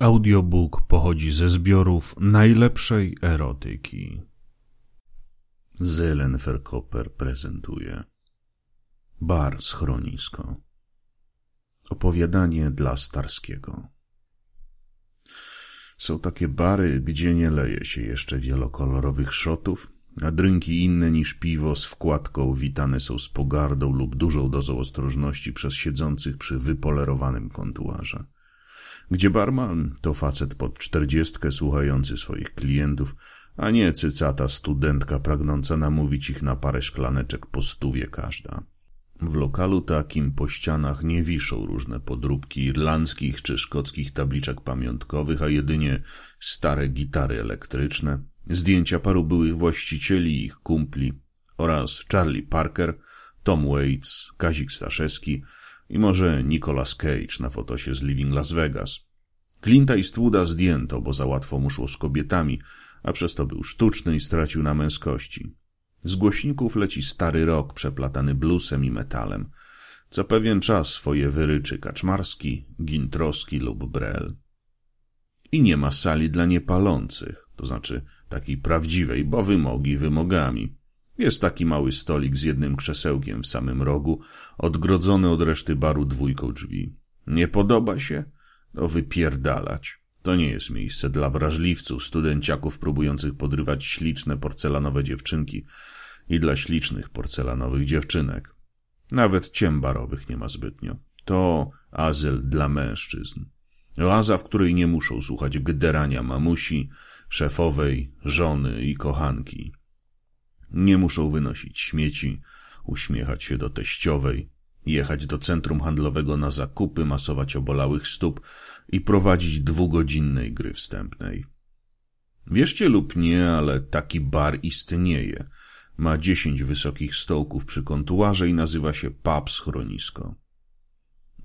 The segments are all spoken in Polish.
Audiobook pochodzi ze zbiorów najlepszej erotyki. Zelen Verkoper prezentuje Bar Schronisko. Opowiadanie dla Starskiego. Są takie bary, gdzie nie leje się jeszcze wielokolorowych szotów, a drinki inne niż piwo z wkładką witane są z pogardą lub dużą dozą ostrożności przez siedzących przy wypolerowanym kontuarze gdzie barman to facet pod czterdziestkę słuchający swoich klientów, a nie cycata studentka pragnąca namówić ich na parę szklaneczek po stówie każda. W lokalu takim po ścianach nie wiszą różne podróbki irlandzkich czy szkockich tabliczek pamiątkowych, a jedynie stare gitary elektryczne, zdjęcia paru byłych właścicieli i ich kumpli oraz Charlie Parker, Tom Waits, Kazik Staszewski i może Nicolas Cage na fotosie z Living Las Vegas. Clint'a i Stwooda zdjęto, bo za łatwo mu szło z kobietami, a przez to był sztuczny i stracił na męskości. Z głośników leci stary rok przeplatany bluesem i metalem. Co pewien czas swoje wyryczy Kaczmarski, Gintrowski lub Brel. I nie ma sali dla niepalących, to znaczy takiej prawdziwej, bo wymogi wymogami. Jest taki mały stolik z jednym krzesełkiem w samym rogu, odgrodzony od reszty baru dwójką drzwi. Nie podoba się? No wypierdalać. To nie jest miejsce dla wrażliwców, studenciaków próbujących podrywać śliczne porcelanowe dziewczynki i dla ślicznych porcelanowych dziewczynek. Nawet ciem barowych nie ma zbytnio. To azyl dla mężczyzn. Oaza, w której nie muszą słuchać gderania mamusi, szefowej, żony i kochanki. Nie muszą wynosić śmieci, uśmiechać się do teściowej, jechać do centrum handlowego na zakupy, masować obolałych stóp i prowadzić dwugodzinnej gry wstępnej. Wierzcie lub nie, ale taki bar istnieje. Ma dziesięć wysokich stołków przy kontuarze i nazywa się pub schronisko.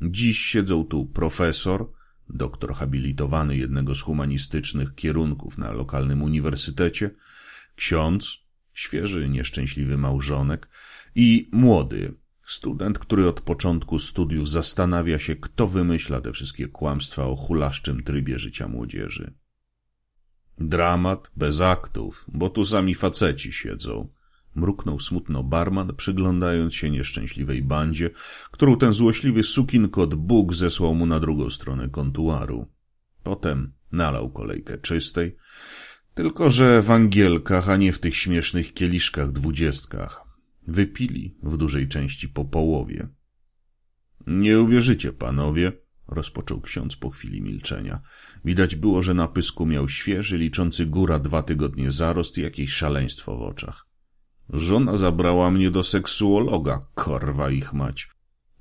Dziś siedzą tu profesor, doktor habilitowany jednego z humanistycznych kierunków na lokalnym uniwersytecie, ksiądz, świeży, nieszczęśliwy małżonek i młody, Student, który od początku studiów zastanawia się, kto wymyśla te wszystkie kłamstwa o hulaszczym trybie życia młodzieży. Dramat bez aktów, bo tu sami faceci siedzą. Mruknął smutno barman, przyglądając się nieszczęśliwej bandzie, którą ten złośliwy sukinkot Bóg zesłał mu na drugą stronę kontuaru. Potem nalał kolejkę czystej, tylko że w angielkach, a nie w tych śmiesznych kieliszkach dwudziestkach. Wypili w dużej części po połowie. Nie uwierzycie, panowie, rozpoczął ksiądz po chwili milczenia. Widać było, że na pysku miał świeży, liczący góra dwa tygodnie zarost i jakieś szaleństwo w oczach. Żona zabrała mnie do seksuologa, korwa ich mać.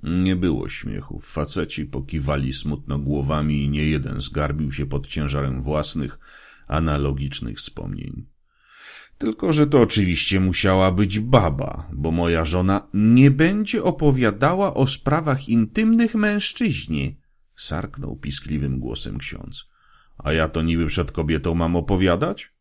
Nie było śmiechu. Faceci pokiwali smutno głowami i nie jeden zgarbił się pod ciężarem własnych, analogicznych wspomnień. Tylko, że to oczywiście musiała być baba, bo moja żona nie będzie opowiadała o sprawach intymnych mężczyźnie, sarknął piskliwym głosem ksiądz. A ja to niby przed kobietą mam opowiadać?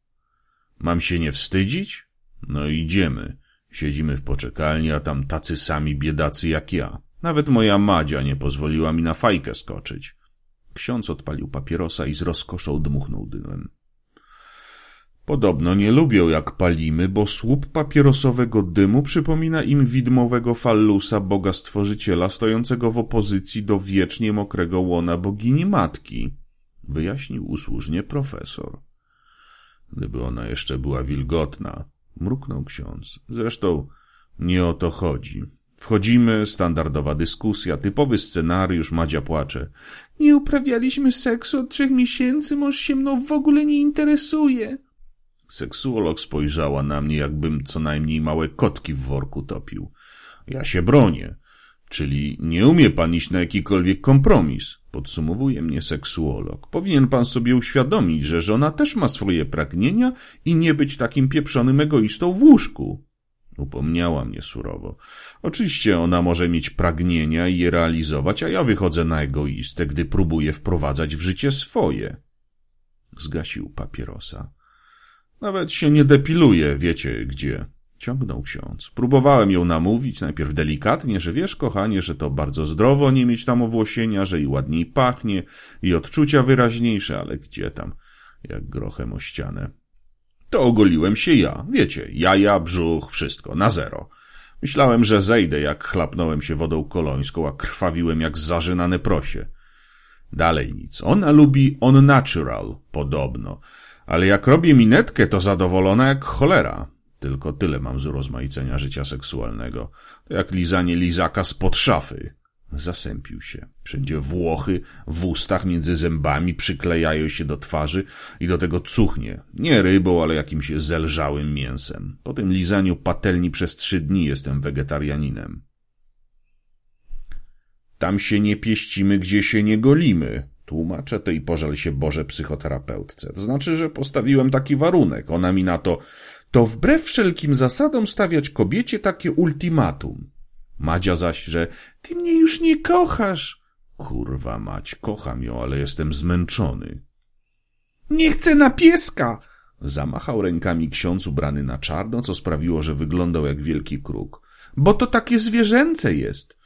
Mam się nie wstydzić? No idziemy. Siedzimy w poczekalni, a tam tacy sami biedacy jak ja. Nawet moja Madzia nie pozwoliła mi na fajkę skoczyć. Ksiądz odpalił papierosa i z rozkoszą dmuchnął dymem. Podobno nie lubią jak palimy, bo słup papierosowego dymu przypomina im widmowego fallusa Boga Stworzyciela stojącego w opozycji do wiecznie mokrego łona bogini matki, wyjaśnił usłużnie profesor. Gdyby ona jeszcze była wilgotna, mruknął ksiądz. Zresztą nie o to chodzi. Wchodzimy, standardowa dyskusja, typowy scenariusz, Madzia płacze. Nie uprawialiśmy seksu od trzech miesięcy, mąż się mną w ogóle nie interesuje. Seksuolog spojrzała na mnie, jakbym co najmniej małe kotki w worku topił. Ja się bronię. Czyli nie umie pan iść na jakikolwiek kompromis, podsumowuje mnie seksuolog. Powinien pan sobie uświadomić, że żona też ma swoje pragnienia i nie być takim pieprzonym egoistą w łóżku. Upomniała mnie surowo. Oczywiście ona może mieć pragnienia i je realizować, a ja wychodzę na egoistę, gdy próbuję wprowadzać w życie swoje. Zgasił papierosa. Nawet się nie depiluje, wiecie gdzie. Ciągnął ksiądz. Próbowałem ją namówić, najpierw delikatnie, że wiesz, kochanie, że to bardzo zdrowo nie mieć tam owłosienia, że i ładniej pachnie, i odczucia wyraźniejsze, ale gdzie tam, jak grochem o ścianę. To ogoliłem się ja, wiecie, jaja, brzuch, wszystko, na zero. Myślałem, że zejdę, jak chlapnąłem się wodą kolońską, a krwawiłem jak zażynane prosie. Dalej nic. Ona lubi on natural, podobno. Ale jak robię minetkę, to zadowolona jak cholera. Tylko tyle mam z urozmaicenia życia seksualnego. To jak lizanie lizaka spod szafy. Zasępił się. Wszędzie włochy, w ustach, między zębami przyklejają się do twarzy i do tego cuchnie. Nie rybą, ale jakimś zelżałym mięsem. Po tym lizaniu patelni przez trzy dni jestem wegetarianinem. Tam się nie pieścimy, gdzie się nie golimy. Tłumaczę to i pożal się Boże psychoterapeutce. To znaczy, że postawiłem taki warunek. Ona mi na to, to wbrew wszelkim zasadom stawiać kobiecie takie ultimatum. Madzia zaś, że ty mnie już nie kochasz. Kurwa mać, kocham ją, ale jestem zmęczony. Nie chcę na pieska! Zamachał rękami ksiądz ubrany na czarno, co sprawiło, że wyglądał jak wielki kruk. Bo to takie zwierzęce jest.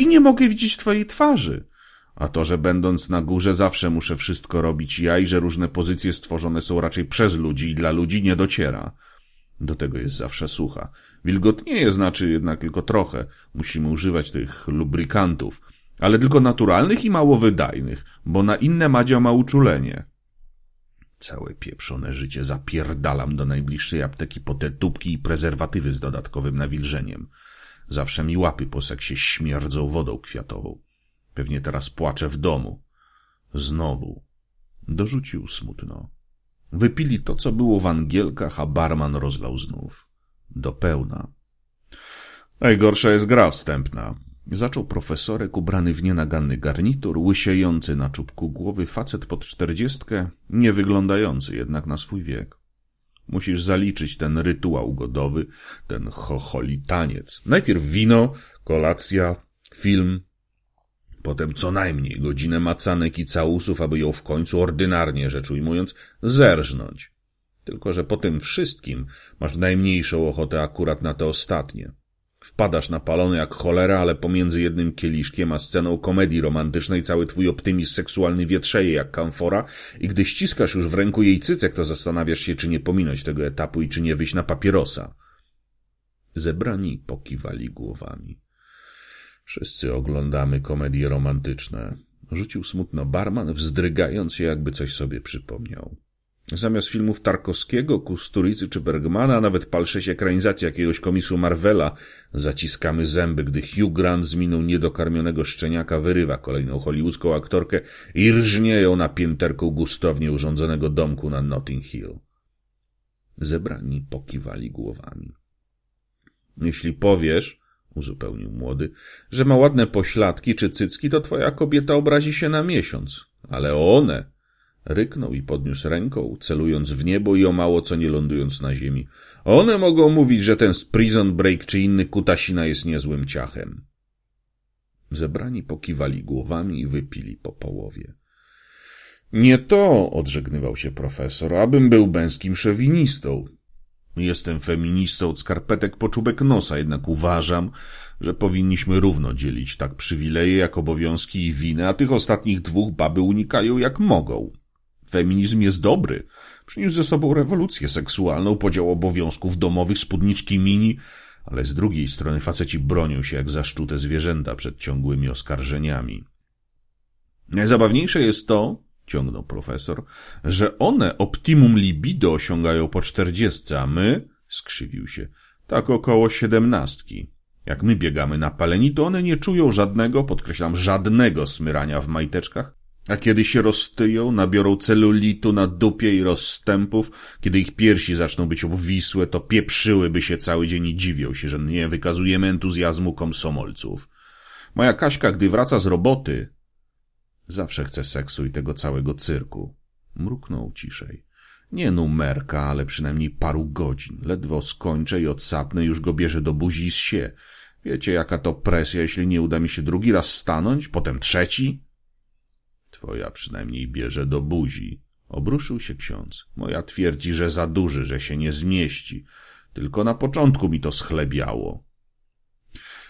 I nie mogę widzieć twojej twarzy. A to, że będąc na górze zawsze muszę wszystko robić ja i że różne pozycje stworzone są raczej przez ludzi i dla ludzi nie dociera. Do tego jest zawsze sucha. Wilgotnieje znaczy jednak tylko trochę. Musimy używać tych lubrykantów, ale tylko naturalnych i mało wydajnych, bo na inne Madzia ma uczulenie. Całe pieprzone życie zapierdalam do najbliższej apteki po te tubki i prezerwatywy z dodatkowym nawilżeniem. Zawsze mi łapy po seksie śmierdzą wodą kwiatową. Pewnie teraz płaczę w domu. Znowu. Dorzucił smutno. Wypili to, co było w angielkach, a barman rozlał znów. Do pełna. Najgorsza jest gra wstępna. Zaczął profesorek ubrany w nienaganny garnitur, łysiejący na czubku głowy facet pod czterdziestkę, nie wyglądający jednak na swój wiek. Musisz zaliczyć ten rytuał godowy, ten chocholi taniec. Najpierw wino, kolacja, film, potem co najmniej godzinę macanek i całusów, aby ją w końcu ordynarnie rzecz ujmując zerżnąć. Tylko, że po tym wszystkim masz najmniejszą ochotę akurat na te ostatnie. Wpadasz napalony jak cholera, ale pomiędzy jednym kieliszkiem a sceną komedii romantycznej cały twój optymizm seksualny wietrzeje jak kamfora i gdy ściskasz już w ręku jej cycek, to zastanawiasz się, czy nie pominąć tego etapu i czy nie wyjść na papierosa. Zebrani pokiwali głowami. Wszyscy oglądamy komedie romantyczne. Rzucił smutno barman, wzdrygając się, jakby coś sobie przypomniał. Zamiast filmów Tarkowskiego, Kusturicy czy Bergmana, nawet palsze się ekranizacja jakiegoś komisu Marvela, zaciskamy zęby, gdy Hugh Grant z miną niedokarmionego szczeniaka wyrywa kolejną hollywoodzką aktorkę i rżnieją na pięterką gustownie urządzonego domku na Notting Hill. Zebrani pokiwali głowami. Jeśli powiesz, uzupełnił młody, że ma ładne pośladki czy cycki, to twoja kobieta obrazi się na miesiąc. Ale one Ryknął i podniósł ręką, celując w niebo i o mało co nie lądując na ziemi. One mogą mówić, że ten z Prison Break czy inny kutasina jest niezłym ciachem. Zebrani pokiwali głowami i wypili po połowie. Nie to, odżegnywał się profesor, abym był męskim szewinistą. Jestem feministą od skarpetek po czubek nosa, jednak uważam, że powinniśmy równo dzielić tak przywileje jak obowiązki i winy, a tych ostatnich dwóch baby unikają jak mogą. Feminizm jest dobry. Przyniósł ze sobą rewolucję seksualną, podział obowiązków domowych, spódniczki mini, ale z drugiej strony faceci bronią się jak zaszczute zwierzęta przed ciągłymi oskarżeniami. Najzabawniejsze jest to, ciągnął profesor, że one optimum libido osiągają po czterdziestce, a my, skrzywił się, tak około siedemnastki. Jak my biegamy na paleni, to one nie czują żadnego, podkreślam, żadnego smyrania w majteczkach, a kiedy się roztyją, nabiorą celulitu na dupie i rozstępów, kiedy ich piersi zaczną być obwisłe, to pieprzyłyby się cały dzień i dziwią się, że nie wykazujemy entuzjazmu komsomolców. Moja Kaśka, gdy wraca z roboty, zawsze chce seksu i tego całego cyrku. Mruknął ciszej. Nie numerka, ale przynajmniej paru godzin. Ledwo skończę i odsapnę, już go bierze do buzi i zsie. Wiecie, jaka to presja, jeśli nie uda mi się drugi raz stanąć, potem trzeci? Twoja przynajmniej bierze do buzi. Obruszył się ksiądz. Moja twierdzi, że za duży, że się nie zmieści. Tylko na początku mi to schlebiało.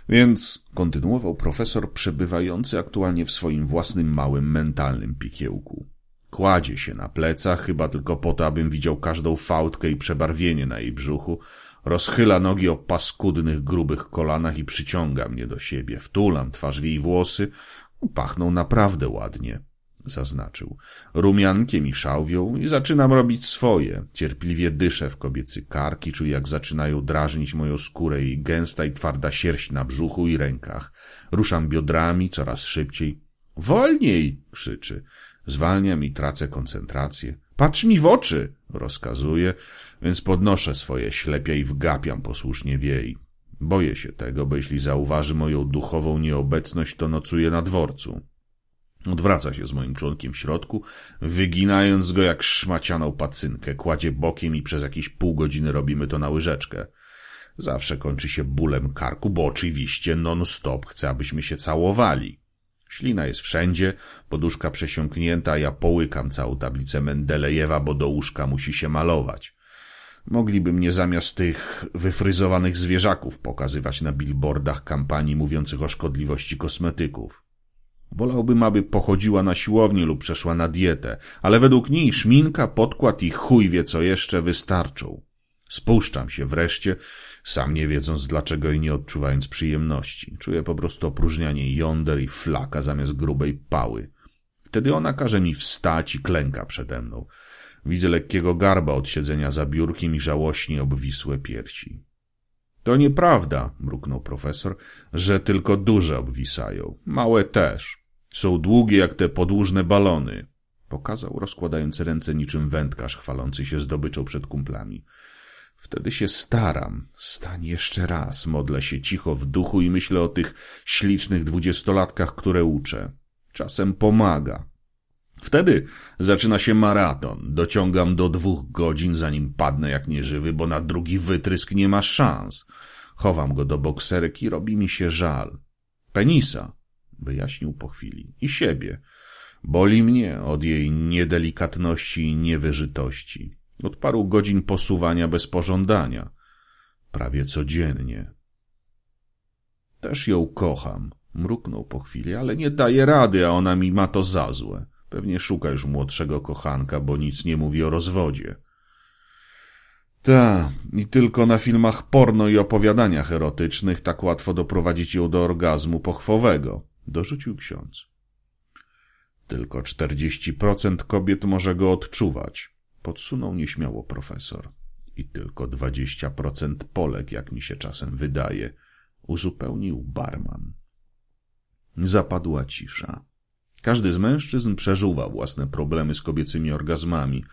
Więc kontynuował profesor, przebywający aktualnie w swoim własnym małym mentalnym piekiełku. Kładzie się na plecach, chyba tylko po to, abym widział każdą fałdkę i przebarwienie na jej brzuchu, rozchyla nogi o paskudnych, grubych kolanach i przyciąga mnie do siebie. Wtulam twarz w jej włosy, pachną naprawdę ładnie zaznaczył. Rumiankiem i szałwią i zaczynam robić swoje. Cierpliwie dyszę w kobiecy karki, czuję jak zaczynają drażnić moją skórę i gęsta i twarda sierść na brzuchu i rękach. Ruszam biodrami coraz szybciej. Wolniej! krzyczy. Zwalniam i tracę koncentrację. Patrz mi w oczy! rozkazuje, więc podnoszę swoje ślepia i wgapiam posłusznie w jej. Boję się tego, bo jeśli zauważy moją duchową nieobecność, to nocuję na dworcu. Odwraca się z moim członkiem w środku, wyginając go jak szmacianą pacynkę, kładzie bokiem i przez jakieś pół godziny robimy to na łyżeczkę. Zawsze kończy się bólem karku, bo oczywiście non-stop chce, abyśmy się całowali. Ślina jest wszędzie, poduszka przesiąknięta, ja połykam całą tablicę Mendelejewa, bo do łóżka musi się malować. Mogliby mnie zamiast tych wyfryzowanych zwierzaków pokazywać na billboardach kampanii mówiących o szkodliwości kosmetyków. Wolałbym, aby pochodziła na siłownię lub przeszła na dietę, ale według niej szminka, podkład i chuj wie co jeszcze wystarczą. Spuszczam się wreszcie, sam nie wiedząc dlaczego i nie odczuwając przyjemności. Czuję po prostu opróżnianie jąder i flaka zamiast grubej pały. Wtedy ona każe mi wstać i klęka przede mną. Widzę lekkiego garba od siedzenia za biurkiem i żałośnie obwisłe piersi. To nieprawda, mruknął profesor, że tylko duże obwisają. Małe też. Są długie jak te podłużne balony. Pokazał, rozkładając ręce niczym wędkarz chwalący się zdobyczą przed kumplami. Wtedy się staram. Stań jeszcze raz. Modlę się cicho w duchu i myślę o tych ślicznych dwudziestolatkach, które uczę. Czasem pomaga. Wtedy zaczyna się maraton. Dociągam do dwóch godzin, zanim padnę jak nieżywy, bo na drugi wytrysk nie ma szans. Chowam go do bokserek i robi mi się żal. Penisa wyjaśnił po chwili. I siebie. Boli mnie od jej niedelikatności i niewyżytości. Od paru godzin posuwania bez pożądania. Prawie codziennie. Też ją kocham. Mruknął po chwili, ale nie daje rady, a ona mi ma to za złe. Pewnie szuka już młodszego kochanka, bo nic nie mówi o rozwodzie. Ta, i tylko na filmach porno i opowiadaniach erotycznych tak łatwo doprowadzić ją do orgazmu pochwowego dorzucił ksiądz. Tylko czterdzieści procent kobiet może go odczuwać, podsunął nieśmiało profesor. I tylko dwadzieścia procent Polek, jak mi się czasem wydaje, uzupełnił barman. Zapadła cisza. Każdy z mężczyzn przeżuwał własne problemy z kobiecymi orgazmami.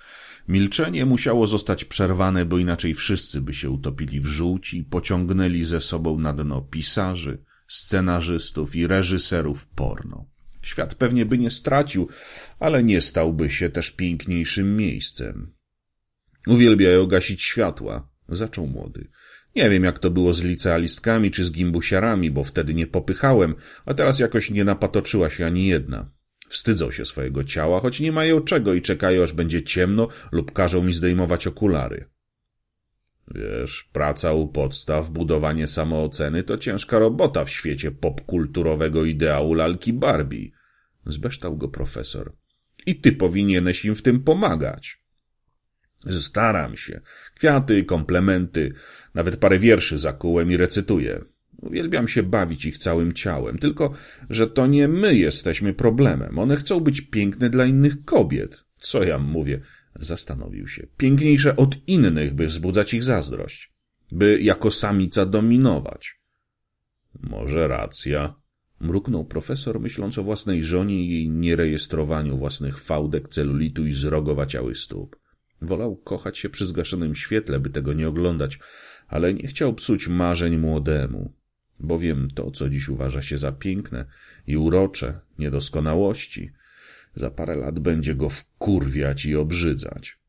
Milczenie musiało zostać przerwane, bo inaczej wszyscy by się utopili w żółci i pociągnęli ze sobą na dno pisarzy, scenarzystów i reżyserów porno. Świat pewnie by nie stracił, ale nie stałby się też piękniejszym miejscem. Uwielbiają gasić światła, zaczął młody. Nie wiem, jak to było z licealistkami czy z gimbusiarami, bo wtedy nie popychałem, a teraz jakoś nie napatoczyła się ani jedna. Wstydzą się swojego ciała, choć nie mają czego i czekają, aż będzie ciemno lub każą mi zdejmować okulary. Wiesz, praca u podstaw, budowanie samooceny to ciężka robota w świecie popkulturowego ideału lalki Barbie. Zbeształ go profesor. I ty powinieneś im w tym pomagać. Staram się. Kwiaty, komplementy, nawet parę wierszy zakułem i recytuję. Uwielbiam się bawić ich całym ciałem, tylko że to nie my jesteśmy problemem. One chcą być piękne dla innych kobiet. Co ja mówię? Zastanowił się. Piękniejsze od innych, by wzbudzać ich zazdrość. By jako samica dominować. Może racja. Mruknął profesor, myśląc o własnej żonie i jej nierejestrowaniu własnych fałdek, celulitu i zrogowaciałych stóp. Wolał kochać się przy zgaszonym świetle, by tego nie oglądać, ale nie chciał psuć marzeń młodemu. Bowiem to, co dziś uważa się za piękne i urocze niedoskonałości, za parę lat będzie go wkurwiać i obrzydzać.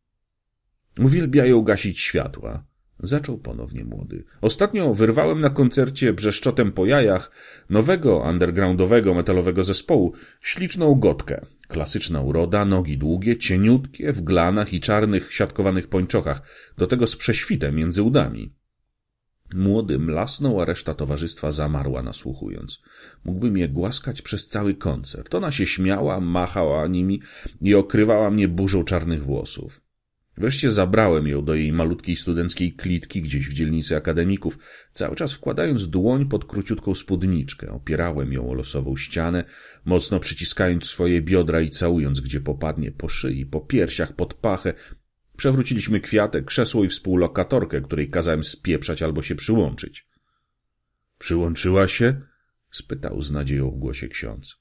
Uwielbiają gasić światła. Zaczął ponownie młody. Ostatnio wyrwałem na koncercie brzeszczotem po jajach nowego undergroundowego metalowego zespołu śliczną gotkę. Klasyczna uroda, nogi długie, cieniutkie, w glanach i czarnych siatkowanych pończochach, do tego z prześwitem między udami. Młody mlasnął, a reszta towarzystwa zamarła nasłuchując. Mógłbym je głaskać przez cały koncert. Ona się śmiała, machała nimi i okrywała mnie burzą czarnych włosów. Wreszcie zabrałem ją do jej malutkiej studenckiej klitki gdzieś w dzielnicy akademików, cały czas wkładając dłoń pod króciutką spódniczkę. Opierałem ją o losową ścianę, mocno przyciskając swoje biodra i całując gdzie popadnie, po szyi, po piersiach, pod pachę. Przewróciliśmy kwiatek, krzesło i współlokatorkę, której kazałem spieprzać albo się przyłączyć. Przyłączyła się? spytał z nadzieją w głosie ksiądz.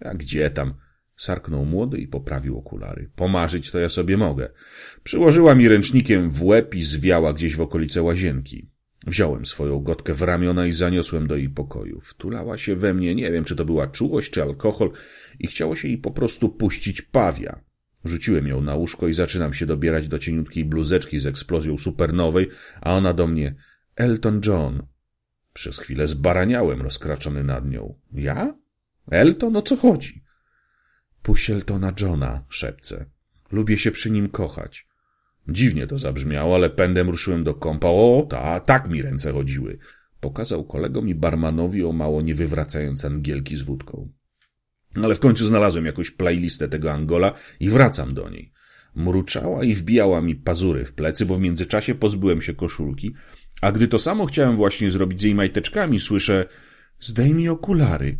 A gdzie tam? Sarknął młody i poprawił okulary. Pomarzyć to ja sobie mogę. Przyłożyła mi ręcznikiem w łeb i zwiała gdzieś w okolice łazienki. Wziąłem swoją gotkę w ramiona i zaniosłem do jej pokoju. Wtulała się we mnie, nie wiem, czy to była czułość, czy alkohol i chciało się jej po prostu puścić pawia. Rzuciłem ją na łóżko i zaczynam się dobierać do cieniutkiej bluzeczki z eksplozją supernowej, a ona do mnie Elton John. Przez chwilę zbaraniałem, rozkraczony nad nią. Ja? Elton? O co chodzi? Puść Eltona Johna, szepce. Lubię się przy nim kochać. Dziwnie to zabrzmiało, ale pędem ruszyłem do kąpa. O, ta, tak mi ręce chodziły. Pokazał kolegom i barmanowi o mało nie wywracając angielki z wódką. Ale w końcu znalazłem jakąś playlistę tego Angola i wracam do niej. Mruczała i wbijała mi pazury w plecy, bo w międzyczasie pozbyłem się koszulki, a gdy to samo chciałem właśnie zrobić z jej majteczkami, słyszę zdejmij okulary.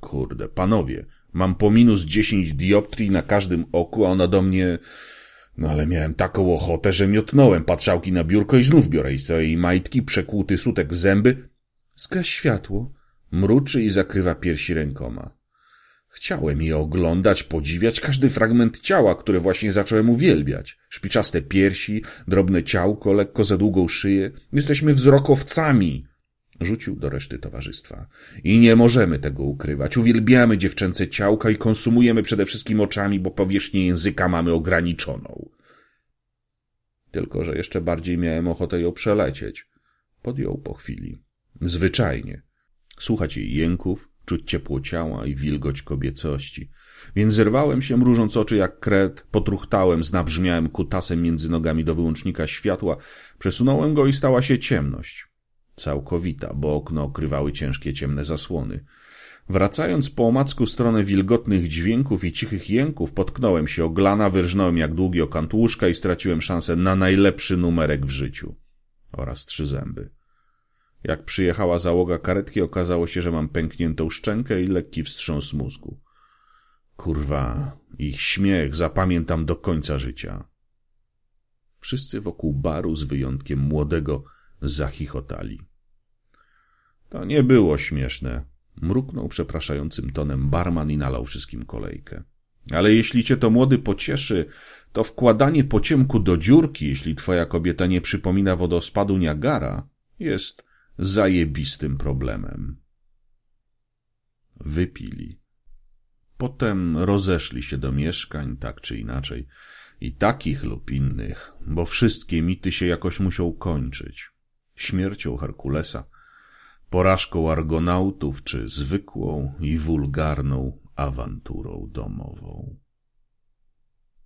Kurde, panowie, mam po minus dziesięć dioptrii na każdym oku, a ona do mnie... No ale miałem taką ochotę, że miotnąłem patrzałki na biurko i znów biorę i tej majtki, przekłuty sutek w zęby. Zgaś światło. Mruczy i zakrywa piersi rękoma. Chciałem je oglądać, podziwiać każdy fragment ciała, które właśnie zacząłem uwielbiać. Szpiczaste piersi, drobne ciałko, lekko za długą szyję. Jesteśmy wzrokowcami. Rzucił do reszty towarzystwa. I nie możemy tego ukrywać. Uwielbiamy dziewczęce ciałka i konsumujemy przede wszystkim oczami, bo powierzchnię języka mamy ograniczoną. Tylko, że jeszcze bardziej miałem ochotę ją przelecieć. Podjął po chwili. Zwyczajnie. Słuchać jej jęków, czuć ciepło ciała i wilgoć kobiecości. Więc zerwałem się, mrużąc oczy jak kret, potruchtałem, znabrzmiałem kutasem między nogami do wyłącznika światła, przesunąłem go i stała się ciemność. Całkowita, bo okno okrywały ciężkie ciemne zasłony. Wracając po omacku w stronę wilgotnych dźwięków i cichych jęków, potknąłem się oglana, wyrżnąłem jak długi okant łóżka i straciłem szansę na najlepszy numerek w życiu. Oraz trzy zęby. Jak przyjechała załoga karetki, okazało się, że mam pękniętą szczękę i lekki wstrząs mózgu. Kurwa, ich śmiech zapamiętam do końca życia. Wszyscy wokół baru, z wyjątkiem młodego, zachichotali. To nie było śmieszne. Mruknął przepraszającym tonem barman i nalał wszystkim kolejkę. Ale jeśli cię to młody pocieszy, to wkładanie pociemku do dziurki, jeśli twoja kobieta nie przypomina wodospadu Niagara, jest zajebistym problemem. Wypili. Potem rozeszli się do mieszkań, tak czy inaczej, i takich lub innych, bo wszystkie mity się jakoś muszą kończyć. Śmiercią Herkulesa, porażką argonautów, czy zwykłą i wulgarną awanturą domową.